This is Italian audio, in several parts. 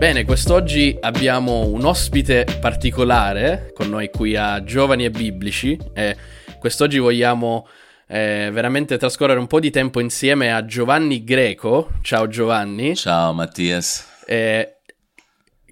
Bene, quest'oggi abbiamo un ospite particolare con noi qui a Giovani e Biblici e quest'oggi vogliamo eh, veramente trascorrere un po' di tempo insieme a Giovanni Greco. Ciao Giovanni. Ciao Mattias. Eh,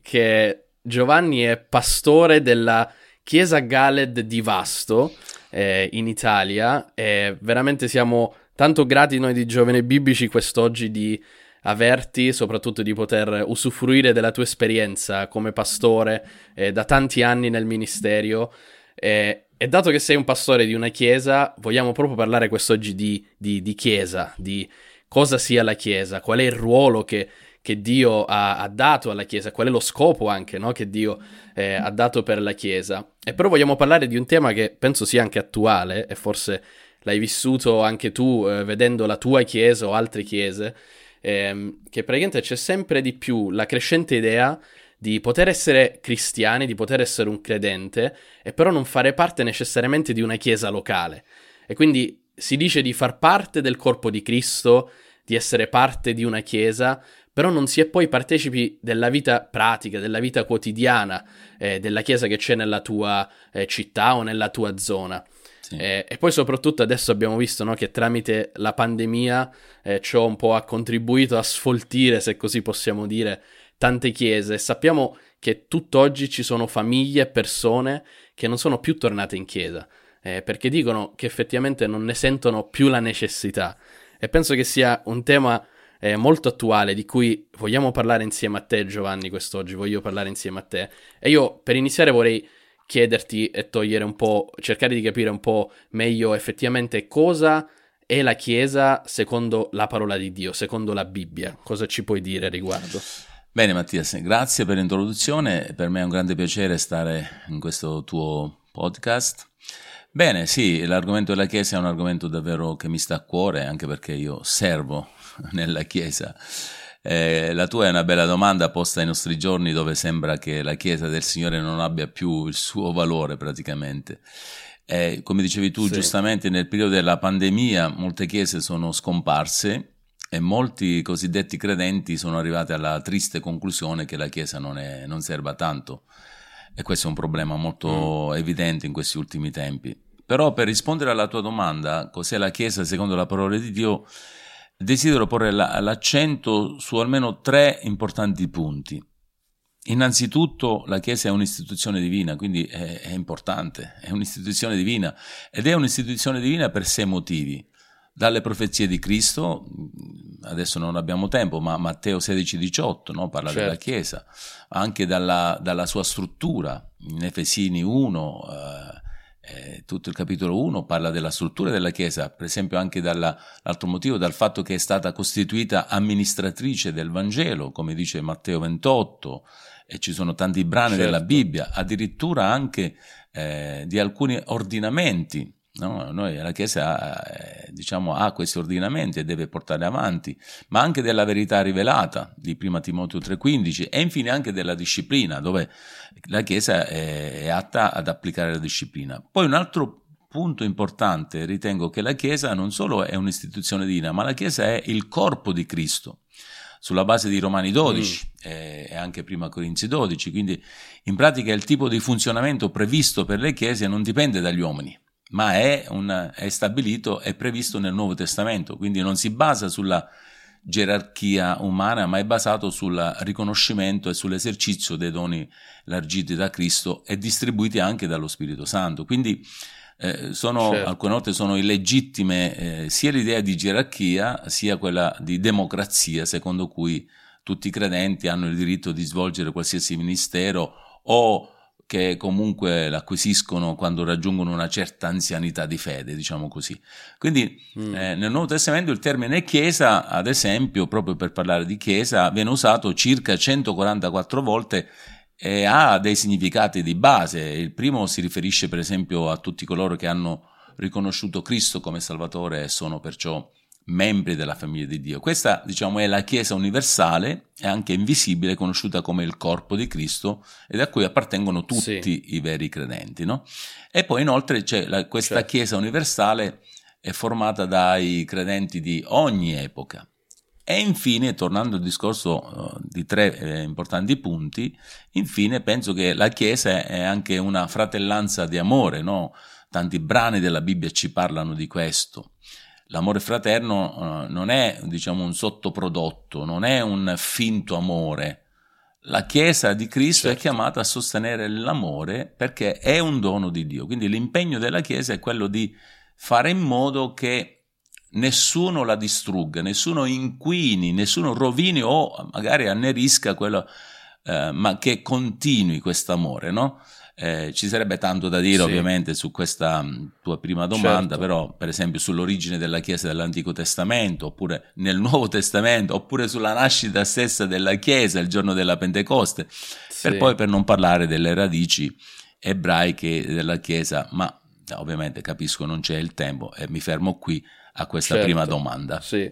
che Giovanni è pastore della Chiesa Galed di Vasto eh, in Italia e veramente siamo tanto grati noi di Giovani e Biblici quest'oggi di averti, soprattutto di poter usufruire della tua esperienza come pastore eh, da tanti anni nel ministero. Eh, e dato che sei un pastore di una chiesa, vogliamo proprio parlare quest'oggi di, di, di chiesa, di cosa sia la chiesa, qual è il ruolo che, che Dio ha, ha, dato alla chiesa, qual è lo scopo anche no? che Dio eh, ha dato per la chiesa. E però vogliamo parlare di un tema che penso sia anche attuale e forse l'hai vissuto anche tu eh, vedendo la tua chiesa o altre chiese ehm, che praticamente c'è sempre di più la crescente idea di poter essere cristiani, di poter essere un credente, e però non fare parte necessariamente di una chiesa locale. E quindi si dice di far parte del corpo di Cristo, di essere parte di una chiesa, però non si è poi partecipi della vita pratica, della vita quotidiana eh, della chiesa che c'è nella tua eh, città o nella tua zona. Sì. Eh, e poi soprattutto adesso abbiamo visto no, che tramite la pandemia eh, ciò un po' ha contribuito a sfoltire, se così possiamo dire, tante chiese. E sappiamo che tutt'oggi ci sono famiglie e persone che non sono più tornate in chiesa, eh, perché dicono che effettivamente non ne sentono più la necessità. E penso che sia un tema eh, molto attuale di cui vogliamo parlare insieme a te, Giovanni, quest'oggi. Voglio parlare insieme a te. E io per iniziare vorrei chiederti e togliere un po', cercare di capire un po' meglio effettivamente cosa è la Chiesa secondo la parola di Dio, secondo la Bibbia. Cosa ci puoi dire a riguardo? Bene Mattias, grazie per l'introduzione, per me è un grande piacere stare in questo tuo podcast. Bene, sì, l'argomento della Chiesa è un argomento davvero che mi sta a cuore, anche perché io servo nella Chiesa eh, la tua è una bella domanda posta ai nostri giorni dove sembra che la Chiesa del Signore non abbia più il suo valore praticamente. Eh, come dicevi tu sì. giustamente, nel periodo della pandemia molte chiese sono scomparse e molti cosiddetti credenti sono arrivati alla triste conclusione che la Chiesa non, è, non serva tanto. E questo è un problema molto mm. evidente in questi ultimi tempi. Però per rispondere alla tua domanda, cos'è la Chiesa secondo la parola di Dio? Desidero porre l'accento su almeno tre importanti punti. Innanzitutto la Chiesa è un'istituzione divina, quindi è, è, importante, è un'istituzione divina ed è un'istituzione divina per sei motivi. Dalle profezie di Cristo, adesso non abbiamo tempo, ma Matteo 16-18 no? parla certo. della Chiesa, anche dalla, dalla, sua struttura, in Efesini 1, eh, eh, tutto il capitolo 1 parla della struttura della Chiesa, per esempio anche dall'altro motivo, dal fatto che è stata costituita amministratrice del Vangelo, come dice Matteo 28, e ci sono tanti brani certo. della Bibbia, addirittura anche eh, di alcuni ordinamenti No? Noi, la Chiesa eh, diciamo, ha questi ordinamenti e deve portarli avanti, ma anche della verità rivelata di 1 Timoteo 3,15 e infine anche della disciplina, dove la Chiesa è, è atta ad applicare la disciplina. Poi un altro punto importante, ritengo che la Chiesa non solo è un'istituzione divina, ma la Chiesa è il corpo di Cristo sulla base di Romani 12 mm. e anche prima Corinzi 12, quindi in pratica il tipo di funzionamento previsto per le chiese non dipende dagli uomini, ma è, un, è stabilito, è previsto nel Nuovo Testamento, quindi non si basa sulla gerarchia umana, ma è basato sul riconoscimento e sull'esercizio dei doni largiti da Cristo e distribuiti anche dallo Spirito Santo. Quindi eh, sono, certo. alcune volte sono illegittime eh, sia l'idea di gerarchia sia quella di democrazia, secondo cui tutti i credenti hanno il diritto di svolgere qualsiasi ministero o che comunque l'acquisiscono quando raggiungono una certa anzianità di fede, diciamo così. Quindi mm. eh, nel Nuovo Testamento il termine chiesa, ad esempio, proprio per parlare di chiesa, viene usato circa 144 volte e ha dei significati di base. Il primo si riferisce per esempio a tutti coloro che hanno riconosciuto Cristo come Salvatore e sono perciò membri della famiglia di Dio. Questa, diciamo, è la Chiesa universale, è anche invisibile, conosciuta come il corpo di Cristo ed a cui appartengono tutti sì. i veri credenti, no? E poi inoltre la, questa certo. Chiesa universale è formata dai credenti di ogni epoca E infine, tornando al discorso uh, di tre eh, importanti punti, infine penso che la Chiesa è anche una fratellanza di amore, no? Tanti brani della Bibbia ci parlano di questo. L'amore fraterno uh, non è, diciamo, un sottoprodotto, non è un finto amore. La Chiesa di Cristo certo. è chiamata a sostenere l'amore perché è un dono di Dio. Quindi l'impegno della Chiesa è quello di fare in modo che nessuno la distrugga, nessuno inquini, nessuno rovini o magari annerisca quello, eh, ma che continui questo amore, no? Eh, ci sarebbe tanto da dire sì. ovviamente su questa mm, tua prima domanda, certo. però per esempio sull'origine della Chiesa dell'Antico Testamento, oppure nel Nuovo Testamento, oppure sulla nascita stessa della Chiesa il giorno della Pentecoste, sì. per poi per non parlare delle radici ebraiche della Chiesa, ma ovviamente capisco non c'è il tempo e mi fermo qui a questa certo, prima domanda. Sì.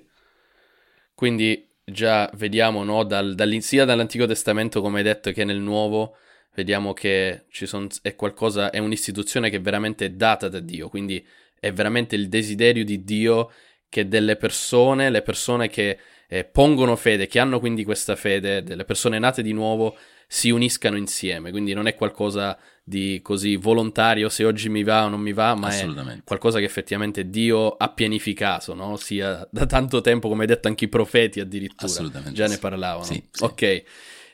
Quindi già vediamo no, dal, dal, sia dall'Antico Testamento, come hai detto, che nel Nuovo, vediamo che son, è qualcosa, è un'istituzione che è veramente data da Dio, quindi è veramente il desiderio di Dio che delle persone, le persone che eh, pongono fede, che hanno quindi questa fede, delle persone nate di nuovo, si uniscano insieme, quindi non è qualcosa di così volontario se oggi mi va o non mi va, ma è qualcosa che effettivamente Dio ha pianificato, no? sia da tanto tempo, come hai detto anche i profeti addirittura, già ne parlavano. Sì, sì. Ok,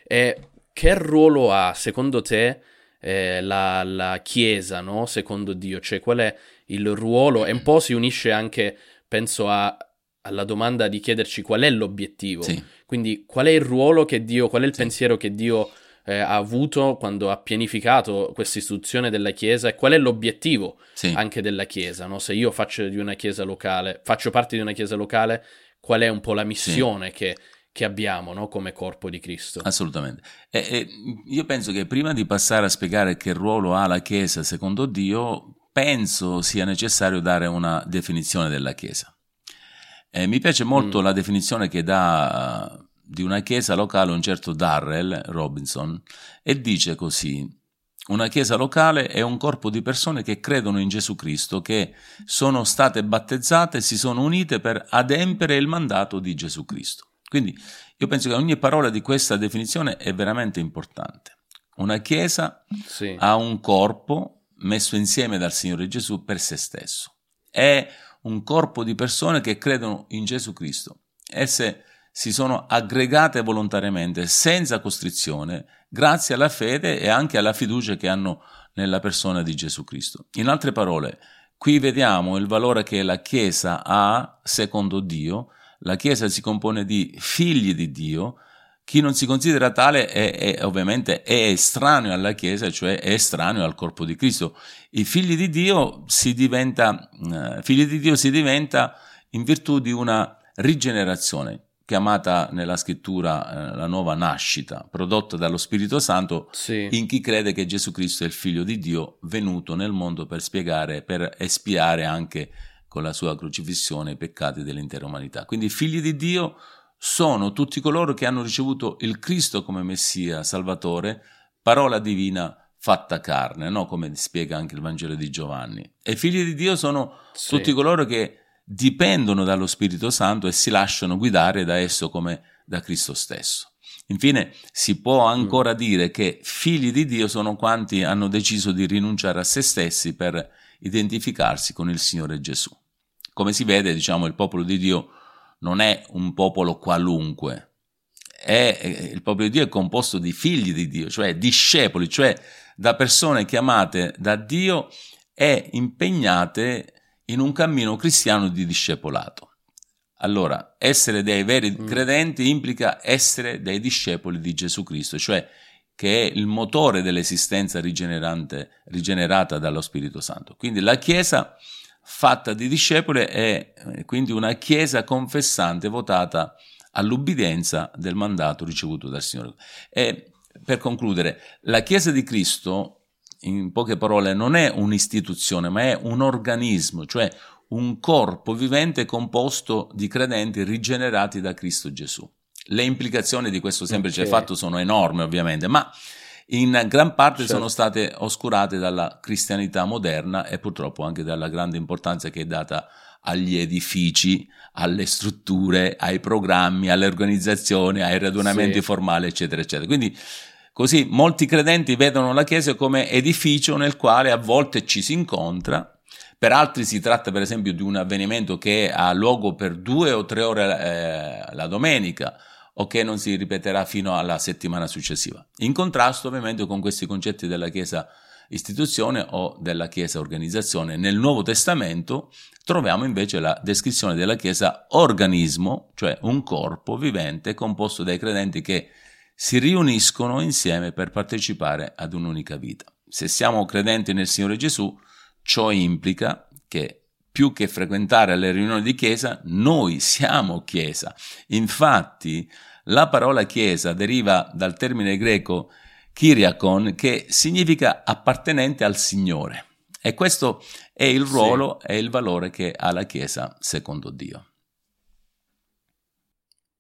e che ruolo ha secondo te eh, la, la, Chiesa, no? secondo Dio? Cioè qual è il ruolo? E un po' si unisce anche, penso a alla domanda di chiederci qual è l'obiettivo. Sì. Quindi qual è il ruolo che Dio, qual è il sì. pensiero che Dio eh, ha avuto quando ha pianificato questa istituzione della Chiesa e qual è l'obiettivo sì. anche della Chiesa. No? Se io faccio di una Chiesa locale, faccio parte di una Chiesa locale, qual è un po' la missione che, che, abbiamo no? come corpo di Cristo? Assolutamente. E, e io penso che prima di passare a spiegare che ruolo ha la Chiesa secondo Dio, penso sia necessario dare una definizione della Chiesa. E mi piace molto mm. la definizione che dà di una chiesa locale un certo Darrell Robinson e dice così una chiesa locale è un corpo di persone che credono in Gesù Cristo, che sono state battezzate e si sono unite per adempiere il mandato di Gesù Cristo. Quindi io penso che ogni parola di questa definizione è veramente importante. Una chiesa sì. ha un corpo messo insieme dal Signore Gesù per se stesso. È un corpo di persone che credono in Gesù Cristo. Esse si sono aggregate volontariamente, senza costrizione, grazie alla fede e anche alla fiducia che hanno nella persona di Gesù Cristo. In altre parole, qui vediamo il valore che la Chiesa ha secondo Dio. La Chiesa si compone di figli di Dio. Chi non si considera tale è, è, ovviamente è estraneo alla Chiesa, cioè è estraneo al corpo di Cristo. I figli di Dio si diventa, eh, figli di Dio si diventa in virtù di una rigenerazione chiamata nella scrittura eh, la nuova nascita, prodotta dallo Spirito Santo sì. in chi crede che Gesù Cristo è il figlio di Dio venuto nel mondo per spiegare, per espiare anche con la sua crocifissione i peccati dell'intera umanità. Quindi i figli di Dio sono tutti coloro che hanno ricevuto il Cristo come Messia, Salvatore, parola divina fatta carne, no? come spiega anche il Vangelo di Giovanni. E i figli di Dio sono sì. tutti coloro che dipendono dallo Spirito Santo e si lasciano guidare da esso come da Cristo stesso. Infine, si può ancora mm. dire che figli di Dio sono quanti hanno deciso di rinunciare a se stessi per identificarsi con il Signore Gesù. Come si vede, diciamo, il popolo di Dio non è un popolo qualunque, è, il popolo di Dio è composto di figli di Dio, cioè discepoli, cioè da persone chiamate da Dio e impegnate in un cammino cristiano di discepolato. Allora, essere dei veri mm. credenti implica essere dei discepoli di Gesù Cristo, cioè che è il motore dell'esistenza rigenerata dallo Spirito Santo. Quindi la Chiesa fatta di discepoli è eh, quindi una Chiesa confessante votata all'ubbidienza del mandato ricevuto dal Signore. E per concludere, la Chiesa di Cristo in poche parole, non è un'istituzione, ma è un organismo, cioè un corpo vivente composto di credenti rigenerati da Cristo Gesù. Le implicazioni di questo semplice okay. fatto sono enormi, ovviamente, ma in gran parte certo. sono state oscurate dalla cristianità moderna e purtroppo anche dalla grande importanza che è data agli edifici, alle strutture, ai programmi, alle organizzazioni, ai radunamenti sì. formali, eccetera, eccetera. Quindi così molti credenti vedono la Chiesa come edificio nel quale a volte ci si incontra, per altri si tratta per esempio di un avvenimento che ha luogo per due o tre ore eh, la domenica o che non si ripeterà fino alla settimana successiva. In contrasto ovviamente con questi concetti della Chiesa istituzione o della Chiesa organizzazione. Nel Nuovo Testamento troviamo invece la descrizione della Chiesa organismo, cioè un corpo vivente composto dai credenti che si riuniscono insieme per partecipare ad un'unica vita. Se siamo credenti nel Signore Gesù, Ciò implica che più che frequentare le riunioni di chiesa, noi siamo chiesa. Infatti, la parola chiesa deriva dal termine greco Kyriakon, che significa appartenente al Signore. E questo è il ruolo sì. e il valore che ha la chiesa secondo Dio.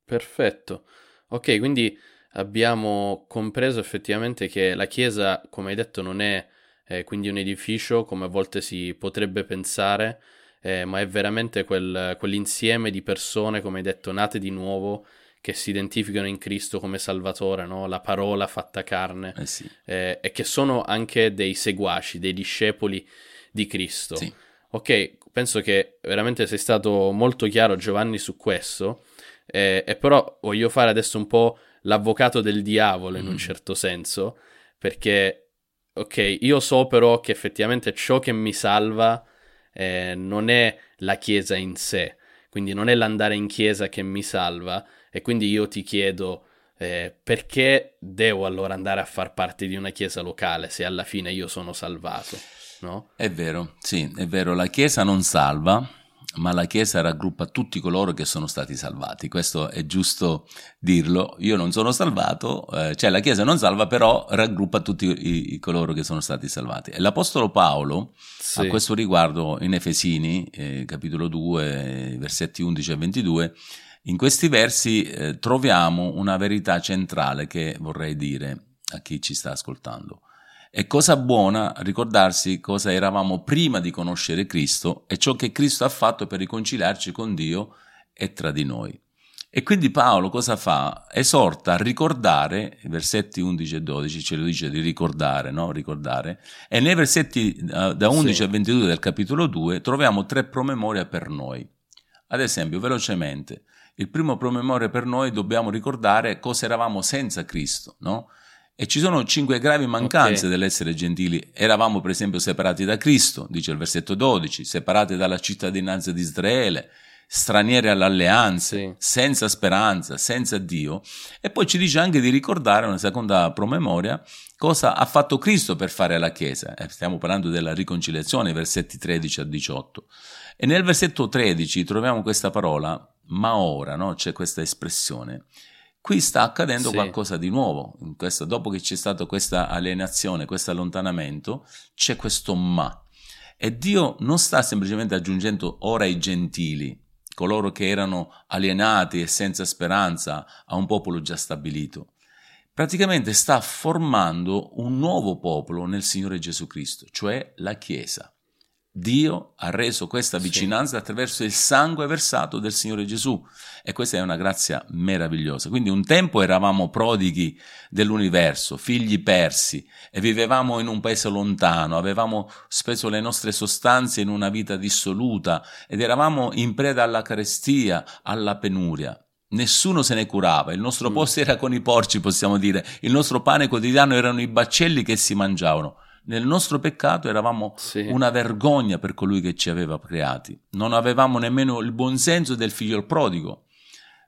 Perfetto. Ok, quindi abbiamo compreso effettivamente che la chiesa, come hai detto, non è eh, quindi un edificio come a volte si potrebbe pensare, eh, ma è veramente quel, quell'insieme di persone, come hai detto, nate di nuovo, che si identificano in Cristo come Salvatore, no? la parola fatta carne, eh sì. eh, e che sono anche dei seguaci, dei discepoli di Cristo. Sì. Ok, penso che veramente sei stato molto chiaro Giovanni su questo, eh, e però voglio fare adesso un po' l'avvocato del diavolo in mm. un certo senso, perché ok, io so però che effettivamente ciò che mi salva eh, non è la chiesa in sé, quindi non è l'andare in chiesa che mi salva e quindi io ti chiedo eh, perché devo allora andare a far parte di una chiesa locale se alla fine io sono salvato, no? È vero, sì, è vero, la chiesa non salva, ma la Chiesa raggruppa tutti coloro che sono stati salvati. Questo è giusto dirlo. Io non sono salvato, eh, cioè la Chiesa non salva, però raggruppa tutti i, i coloro che sono stati salvati. E l'Apostolo Paolo, sì. a questo riguardo, in Efesini, eh, capitolo 2, versetti 11 e 22, in questi versi eh, troviamo una verità centrale che vorrei dire a chi ci sta ascoltando. È cosa buona ricordarsi cosa eravamo prima di conoscere Cristo e ciò che Cristo ha fatto per riconciliarci con Dio e tra di noi. E quindi Paolo cosa fa? Esorta a ricordare, i versetti 11 e 12 ce lo dice di ricordare, no? Ricordare. E nei versetti uh, da 11 sì. a 22 del capitolo 2 troviamo tre promemoria per noi. Ad esempio, velocemente, il primo promemoria per noi dobbiamo ricordare cosa eravamo senza Cristo, no? E ci sono cinque gravi mancanze okay. dell'essere gentili. Eravamo per esempio separati da Cristo, dice il versetto 12, separati dalla cittadinanza di Israele, stranieri all'alleanza, sì. senza speranza, senza Dio. E poi ci dice anche di ricordare una seconda promemoria cosa ha fatto Cristo per fare alla Chiesa. Eh, stiamo parlando della riconciliazione, versetti 13 a 18. E nel versetto 13 troviamo questa parola, ma ora, no? c'è questa espressione. Qui sta accadendo sì. qualcosa di nuovo. Questo, dopo che c'è stata questa alienazione, questo allontanamento, c'è questo ma. E Dio non sta semplicemente aggiungendo ora i gentili, coloro che erano alienati e senza speranza a un popolo già stabilito. Praticamente sta formando un nuovo popolo nel Signore Gesù Cristo, cioè la Chiesa. Dio ha reso questa vicinanza sì. attraverso il sangue versato del Signore Gesù e questa è una grazia meravigliosa. Quindi un tempo eravamo prodighi dell'universo, figli persi e vivevamo in un paese lontano, avevamo speso le nostre sostanze in una vita dissoluta ed eravamo in preda alla carestia, alla penuria. Nessuno se ne curava, il nostro mm. posto era con i porci, possiamo dire, il nostro pane quotidiano erano i baccelli che si mangiavano. Nel nostro peccato eravamo sì. una vergogna per colui che ci aveva creati. Non avevamo nemmeno il buonsenso del figlio prodigo,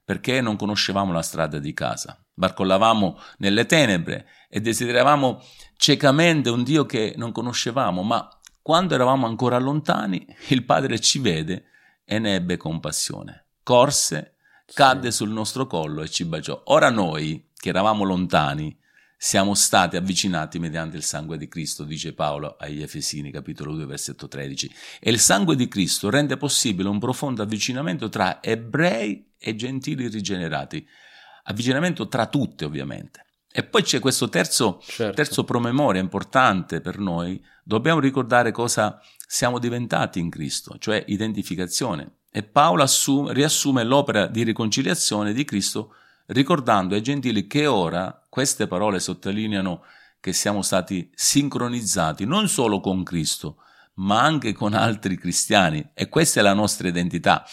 perché non conoscevamo la strada di casa. Barcollavamo nelle tenebre e desideravamo ciecamente un Dio che non conoscevamo, ma quando eravamo ancora lontani, il Padre ci vede e ne ebbe compassione. Corse, cadde sì. sul nostro collo e ci baciò. Ora noi, che eravamo lontani, siamo stati avvicinati mediante il sangue di Cristo, dice Paolo agli Efesini, capitolo 2, versetto 13. E il sangue di Cristo rende possibile un profondo avvicinamento tra ebrei e gentili rigenerati, avvicinamento tra tutte ovviamente. E poi c'è questo terzo, certo. terzo promemoria importante per noi, dobbiamo ricordare cosa siamo diventati in Cristo, cioè identificazione. E Paolo assume, riassume l'opera di riconciliazione di Cristo ricordando ai gentili che ora queste parole sottolineano che siamo stati sincronizzati non solo con Cristo, ma anche con altri cristiani e questa è la nostra identità.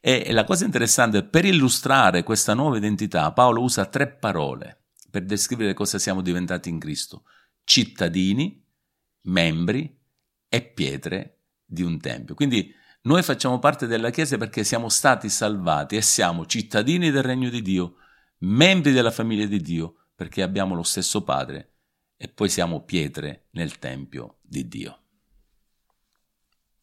E la cosa interessante, per illustrare questa nuova identità, Paolo usa tre parole per descrivere cosa siamo diventati in Cristo. Cittadini, membri e pietre di un tempio. Quindi noi facciamo parte della Chiesa perché siamo stati salvati e siamo cittadini del regno di Dio, membri della famiglia di Dio, perché abbiamo lo stesso Padre e poi siamo pietre nel Tempio di Dio.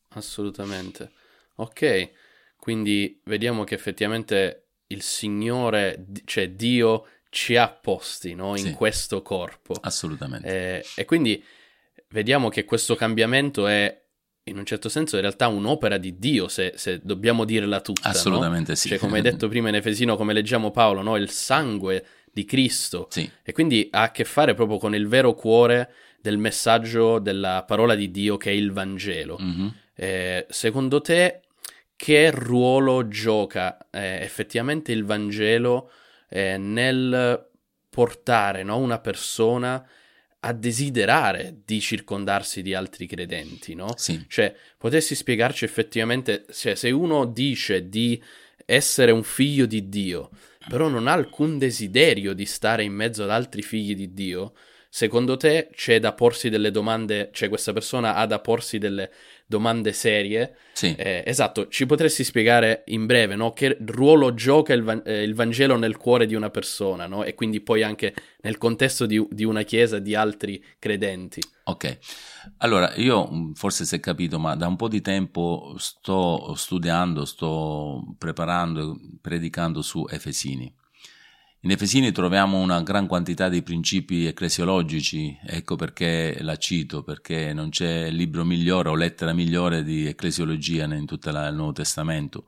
Assolutamente. Ok, quindi vediamo che effettivamente il Signore, cioè Dio, ci ha posti no? in sì, questo corpo. Assolutamente. Eh, e quindi vediamo che questo cambiamento è in un certo senso in realtà un'opera di Dio, se, se dobbiamo dirla tutta. Assolutamente no? sì. Cioè, come hai detto prima in Efesino, come leggiamo Paolo, no? il sangue di Cristo. Sì. E quindi ha a che fare proprio con il vero cuore del messaggio della parola di Dio che è il Vangelo. Mm-hmm. Eh, secondo te, che ruolo gioca eh, effettivamente il Vangelo eh, nel portare no, una persona a desiderare di circondarsi di altri credenti, no? Sì. Cioè, potessi spiegarci effettivamente, cioè, se uno dice di essere un figlio di Dio, però non ha alcun desiderio di stare in mezzo ad altri figli di Dio, secondo te c'è da porsi delle domande, cioè questa persona ha da porsi delle domande serie. Sì. Eh, esatto, ci potresti spiegare in breve no? che ruolo gioca il, van- eh, il, Vangelo nel cuore di una persona no? e quindi poi anche nel contesto di, di una chiesa di altri credenti. Ok, allora io mm, forse si è capito, ma da un po' di tempo sto studiando, sto preparando, predicando su Efesini. In Efesini troviamo una gran quantità di principi ecclesiologici, ecco perché la cito, perché non c'è libro migliore o lettera migliore di ecclesiologia in tutto il Nuovo Testamento.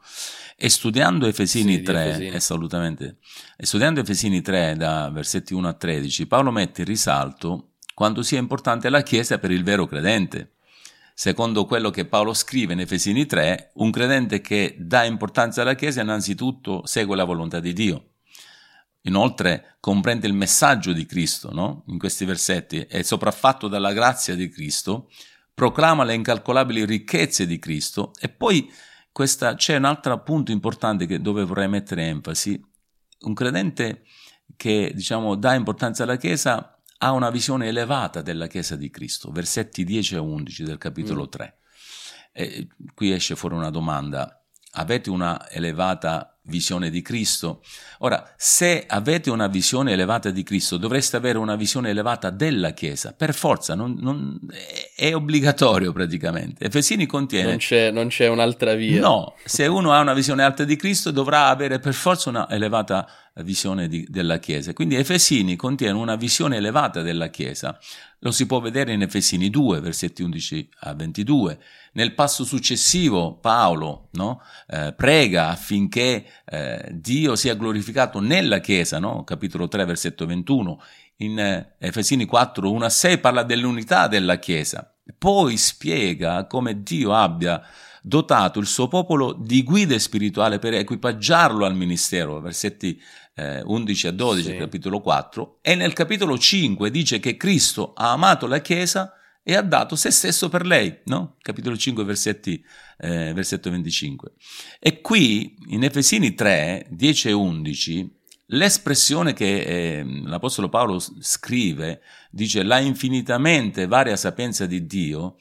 E studiando Efesini sì, 3, Efesini. assolutamente, e studiando Efesini 3 da versetti 1 a 13, Paolo mette in risalto quanto sia importante la Chiesa per il vero credente. Secondo quello che Paolo scrive in Efesini 3, un credente che dà importanza alla Chiesa innanzitutto segue la volontà di Dio Inoltre comprende il messaggio di Cristo no? in questi versetti e sopraffatto dalla grazia di Cristo, proclama le incalcolabili ricchezze di Cristo e poi questa, c'è un altro punto importante che, dove vorrei mettere enfasi. Un credente che diciamo, dà importanza alla Chiesa ha una visione elevata della Chiesa di Cristo, versetti 10 e 11 del capitolo mm. 3. E qui esce fuori una domanda. Avete una elevata visione di Cristo. Ora, se avete una visione elevata di Cristo, dovreste avere una visione elevata della Chiesa, per forza, non, non, è obbligatorio praticamente. Efesini contiene... Non c'è, non c'è, un'altra via. No, se uno ha una visione alta di Cristo dovrà avere per forza una elevata visione di, della Chiesa. Quindi Efesini contiene una visione elevata della Chiesa. Lo si può vedere in Efesini 2, versetti 11 a 22. Nel passo successivo Paolo no, eh, prega affinché eh, Dio sia glorificato nella Chiesa, no? capitolo 3, versetto 21. In eh, Efesini 4, 1 a 6 parla dell'unità della Chiesa. Poi spiega come Dio abbia dotato il suo popolo di guide spirituali per equipaggiarlo al ministero, versetti eh, 11 a 12, sì. capitolo 4, e nel capitolo 5 dice che Cristo ha amato la Chiesa e ha dato se stesso per lei, no? Capitolo 5, versetti, eh, versetto 25. E qui, in Efesini 3, 10 e 11, l'espressione che eh, l'Apostolo Paolo scrive, dice la infinitamente varia sapienza di Dio,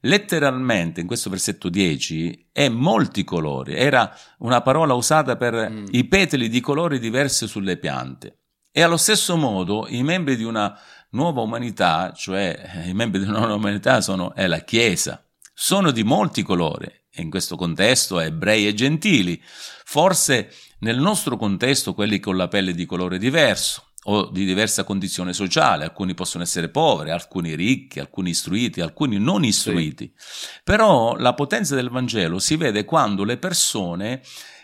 letteralmente in questo versetto 10 è molti colori, era una parola usata per mm. i petali di colori diversi sulle piante. E allo stesso modo i membri di una nuova umanità, cioè i membri di una nuova umanità sono, è la Chiesa, sono di molti colori, e in questo contesto ebrei e gentili, forse nel nostro contesto quelli con la pelle di colore diverso, o di diversa condizione sociale, alcuni possono essere poveri, alcuni ricchi, alcuni istruiti, alcuni non istruiti. Sì. Però la potenza del Vangelo si vede quando le persone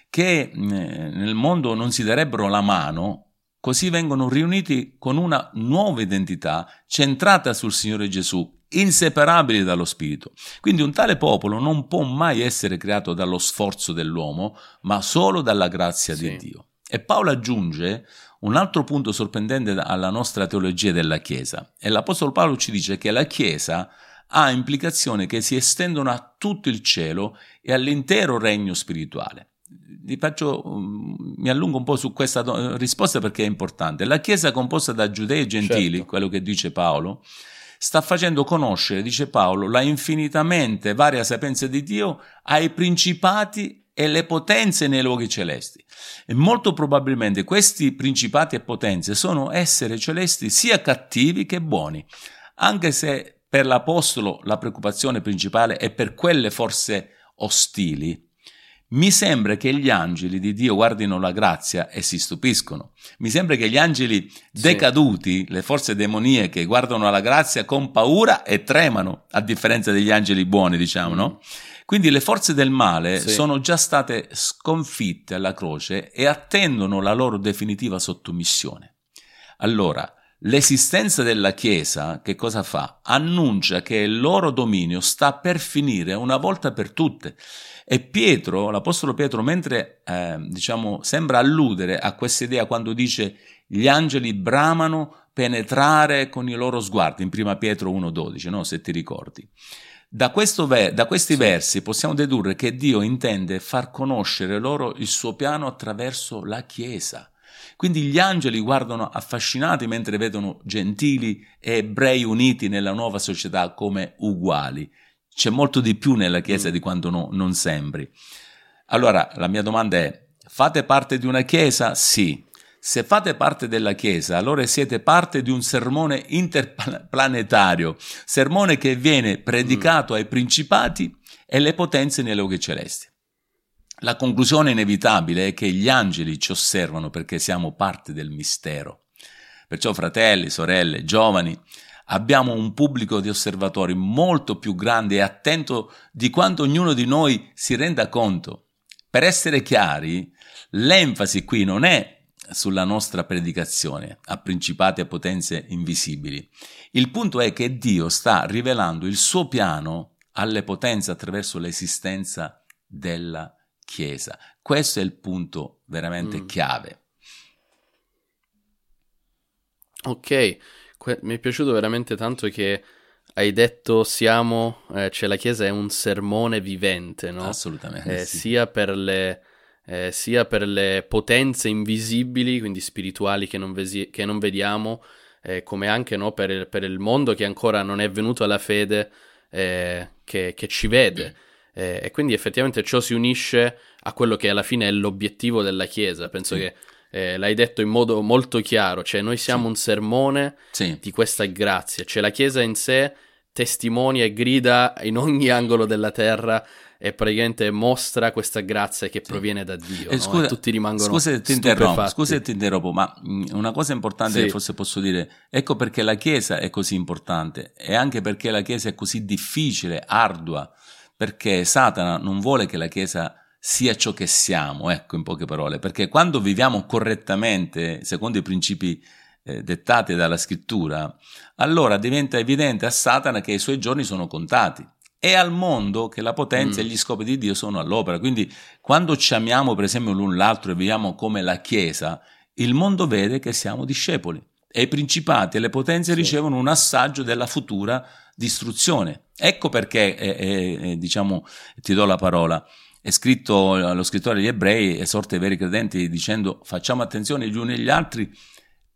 che nel mondo non si darebbero la mano, così vengono riuniti con una nuova identità centrata sul Signore Gesù, inseparabili dallo Spirito. Quindi un tale popolo non può mai essere creato dallo sforzo dell'uomo, ma solo dalla grazia sì. di Dio. E Paolo aggiunge un altro punto sorprendente alla nostra teologia della Chiesa. E l'Apostolo Paolo ci dice che la Chiesa ha implicazioni che si estendono a tutto il cielo e all'intero regno spirituale. Faccio, mm, mi allungo un po' su questa risposta perché è importante. La Chiesa composta da giudei e gentili, certo. quello che dice Paolo, sta facendo conoscere, dice Paolo, la infinitamente varia sapienza di Dio ai principati e le potenze nei luoghi celesti. E molto probabilmente questi principati e potenze sono esseri celesti sia cattivi che buoni, anche se per l'Apostolo la preoccupazione principale è per quelle forze ostili, mi sembra che gli angeli di Dio guardino la grazia e si stupiscono. Mi sembra che gli angeli decaduti, sì. le forze demoniache, guardano la grazia con paura e tremano, a differenza degli angeli buoni, diciamo, no? Quindi le forze del male sì. sono già state sconfitte alla croce e attendono la loro definitiva sottomissione. Allora, L'esistenza della Chiesa che cosa fa? Annuncia che il loro dominio sta per finire una volta per tutte. E Pietro, l'Apostolo Pietro, mentre eh, diciamo, sembra alludere a questa idea quando dice gli angeli bramano penetrare con i loro sguardi, in 1 Pietro 1,12, no? se ti ricordi. Da, ver- da questi versi possiamo dedurre che Dio intende far conoscere loro il suo piano attraverso la Chiesa. Quindi gli angeli guardano affascinati mentre vedono gentili e ebrei uniti nella nuova società come uguali. C'è molto di più nella Chiesa di quanto no, non sembri. Allora, la mia domanda è, fate parte di una Chiesa? Sì. Se fate parte della Chiesa, allora siete parte di un sermone interplanetario, sermone che viene predicato ai principati e le potenze nei luoghi celesti. La conclusione inevitabile è che gli angeli ci osservano perché siamo parte del mistero. Perciò, fratelli, sorelle, giovani, abbiamo un pubblico di osservatori molto più grande e attento di quanto ognuno di noi si renda conto. Per essere chiari, l'enfasi qui non è sulla nostra predicazione a principati e potenze invisibili. Il punto è che Dio sta rivelando il suo piano alle potenze attraverso l'esistenza della Chiesa. Questo è il punto veramente mm. chiave. Ok, que- mi è piaciuto veramente tanto che hai detto siamo, eh, cioè la Chiesa è un sermone vivente, no? Assolutamente. Eh, sì. sia, per le, eh, sia, per le, potenze invisibili, quindi spirituali che non, vesi- che non vediamo, eh, come anche no, per, il, per, il, mondo che ancora non è venuto alla fede, eh, che, che, ci vede. Eh, e quindi effettivamente ciò si unisce a quello che alla fine è l'obiettivo della Chiesa. Penso sì. che eh, l'hai detto in modo molto chiaro, cioè noi siamo sì. un sermone sì. di questa grazia, cioè la Chiesa in sé testimonia e grida in ogni angolo della terra e praticamente mostra questa grazia che proviene da Dio. E, no? scusa, e tutti rimangono scusa se ti interrompo, scusa se ti interrompo, ma una cosa importante sì. che forse posso dire, ecco perché la Chiesa è così importante e anche perché la Chiesa è così difficile, ardua, perché Satana non vuole che la Chiesa sia ciò che siamo, ecco in poche parole, perché quando viviamo correttamente, secondo i principi eh, dettati dalla scrittura, allora diventa evidente a Satana che i suoi giorni sono contati e al mondo che la potenza mm. e gli scopi di Dio sono all'opera. Quindi quando ci amiamo per esempio l'un l'altro e viviamo come la Chiesa, il mondo vede che siamo discepoli e i principati e le potenze sì. ricevono un assaggio della futura distruzione. Ecco perché, eh, eh, eh diciamo, ti do la parola è scritto lo scrittore degli ebrei, esorta i veri credenti dicendo facciamo attenzione gli uni agli altri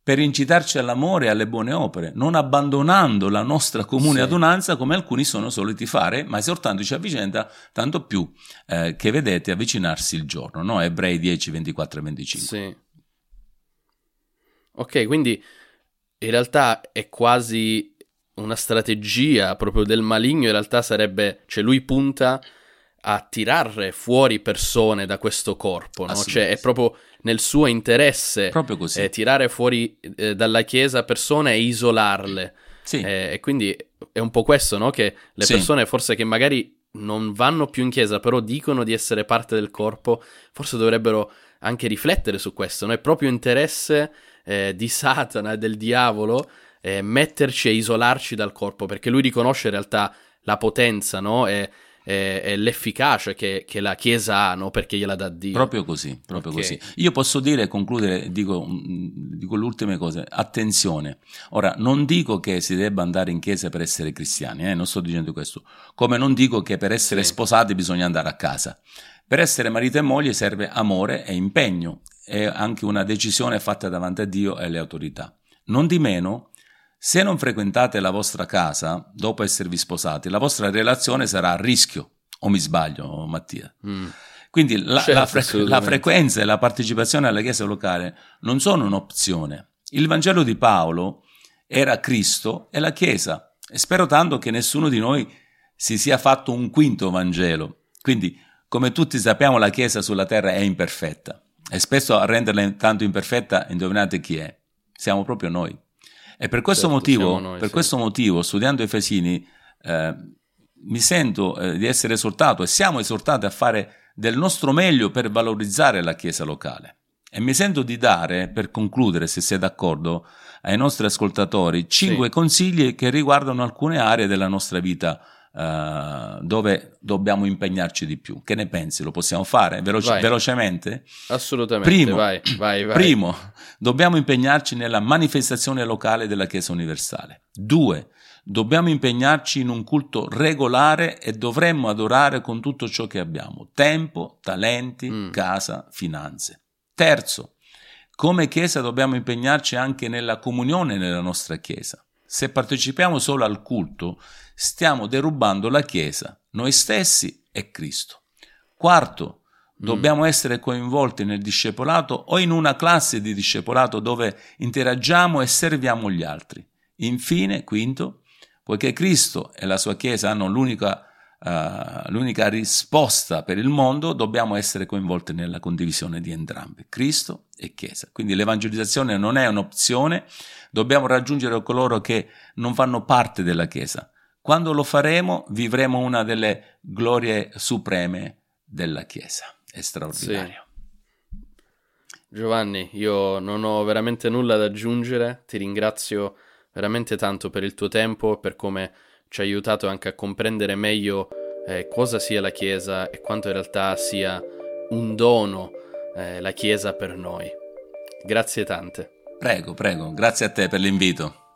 per incitarci all'amore e alle buone opere, non abbandonando la nostra comune sì. adunanza come alcuni sono soliti fare, ma esortandoci a vicenda, tanto più eh, che vedete avvicinarsi il giorno. No? Ebrei 10, 24 e 25. Sì. Ok, quindi in realtà è quasi una strategia proprio del maligno, in realtà sarebbe, cioè lui punta a tirare fuori persone da questo corpo, no? Cioè è proprio nel suo interesse eh, tirare fuori eh, dalla Chiesa persone e isolarle. Sì. Eh, e quindi è un po' questo, no? Che le sì. persone forse che magari non vanno più in chiesa, però dicono di essere parte del corpo, forse dovrebbero anche riflettere su questo, no? È proprio interesse eh, di Satana e del diavolo eh, metterci e isolarci dal corpo, perché lui riconosce in realtà la potenza no? e, e, e l'efficacia che, che, la Chiesa ha, no? perché gliela dà Dio. Proprio così, proprio okay. così. Io posso dire, concludere, dico, dico le ultime cose, attenzione. Ora, non dico che si debba andare in chiesa per essere cristiani, eh? non sto dicendo questo, come non dico che per essere sì. sposati bisogna andare a casa. Per essere marito e moglie serve amore e impegno e anche una decisione fatta davanti a Dio e alle autorità. Non di meno, se non frequentate la vostra casa dopo esservi sposati, la vostra relazione sarà a rischio. O mi sbaglio, Mattia? Mm. Quindi la, certo, la, fre- la, frequenza e la partecipazione alla chiesa locale non sono un'opzione. Il Vangelo di Paolo era Cristo e la chiesa. E spero tanto che nessuno di noi si sia fatto un quinto Vangelo. Quindi come tutti sappiamo, la Chiesa sulla terra è imperfetta e spesso a renderla tanto imperfetta, indovinate chi è? Siamo proprio noi. E per questo, certo, motivo, noi, per sì. questo motivo, studiando Efesini, eh, mi sento eh, di essere esortato e siamo esortati a fare del nostro meglio per valorizzare la Chiesa locale. E mi sento di dare, per concludere, se sei d'accordo, ai nostri ascoltatori, cinque sì. consigli che riguardano alcune aree della nostra vita Uh, dove dobbiamo impegnarci di più. Che ne pensi? Lo possiamo fare Veloce, velocemente? Assolutamente. Primo, vai, vai, vai. primo, dobbiamo impegnarci nella manifestazione locale della Chiesa universale. Due, dobbiamo impegnarci in un culto regolare e dovremmo adorare con tutto ciò che abbiamo: tempo, talenti, mm. casa, finanze. Terzo, come Chiesa dobbiamo impegnarci anche nella comunione nella nostra Chiesa. Se partecipiamo solo al culto, stiamo derubando la Chiesa, noi stessi e Cristo. Quarto, dobbiamo mm. essere coinvolti nel discepolato o in una classe di discepolato dove interagiamo e serviamo gli altri. Infine, quinto, poiché Cristo e la sua Chiesa hanno l'unica, uh, l'unica risposta per il mondo, dobbiamo essere coinvolti nella condivisione di entrambi, Cristo e Chiesa. Quindi l'evangelizzazione non è un'opzione, dobbiamo raggiungere coloro che non fanno parte della Chiesa quando lo faremo, vivremo una delle glorie supreme della Chiesa. È straordinario. Sì. Giovanni, io non ho veramente nulla da aggiungere, ti ringrazio veramente tanto per il tuo tempo e per come ci hai aiutato anche a comprendere meglio eh, cosa sia la Chiesa e quanto in realtà sia un dono eh, la Chiesa per noi. Grazie tante. Prego, prego, grazie a te per l'invito.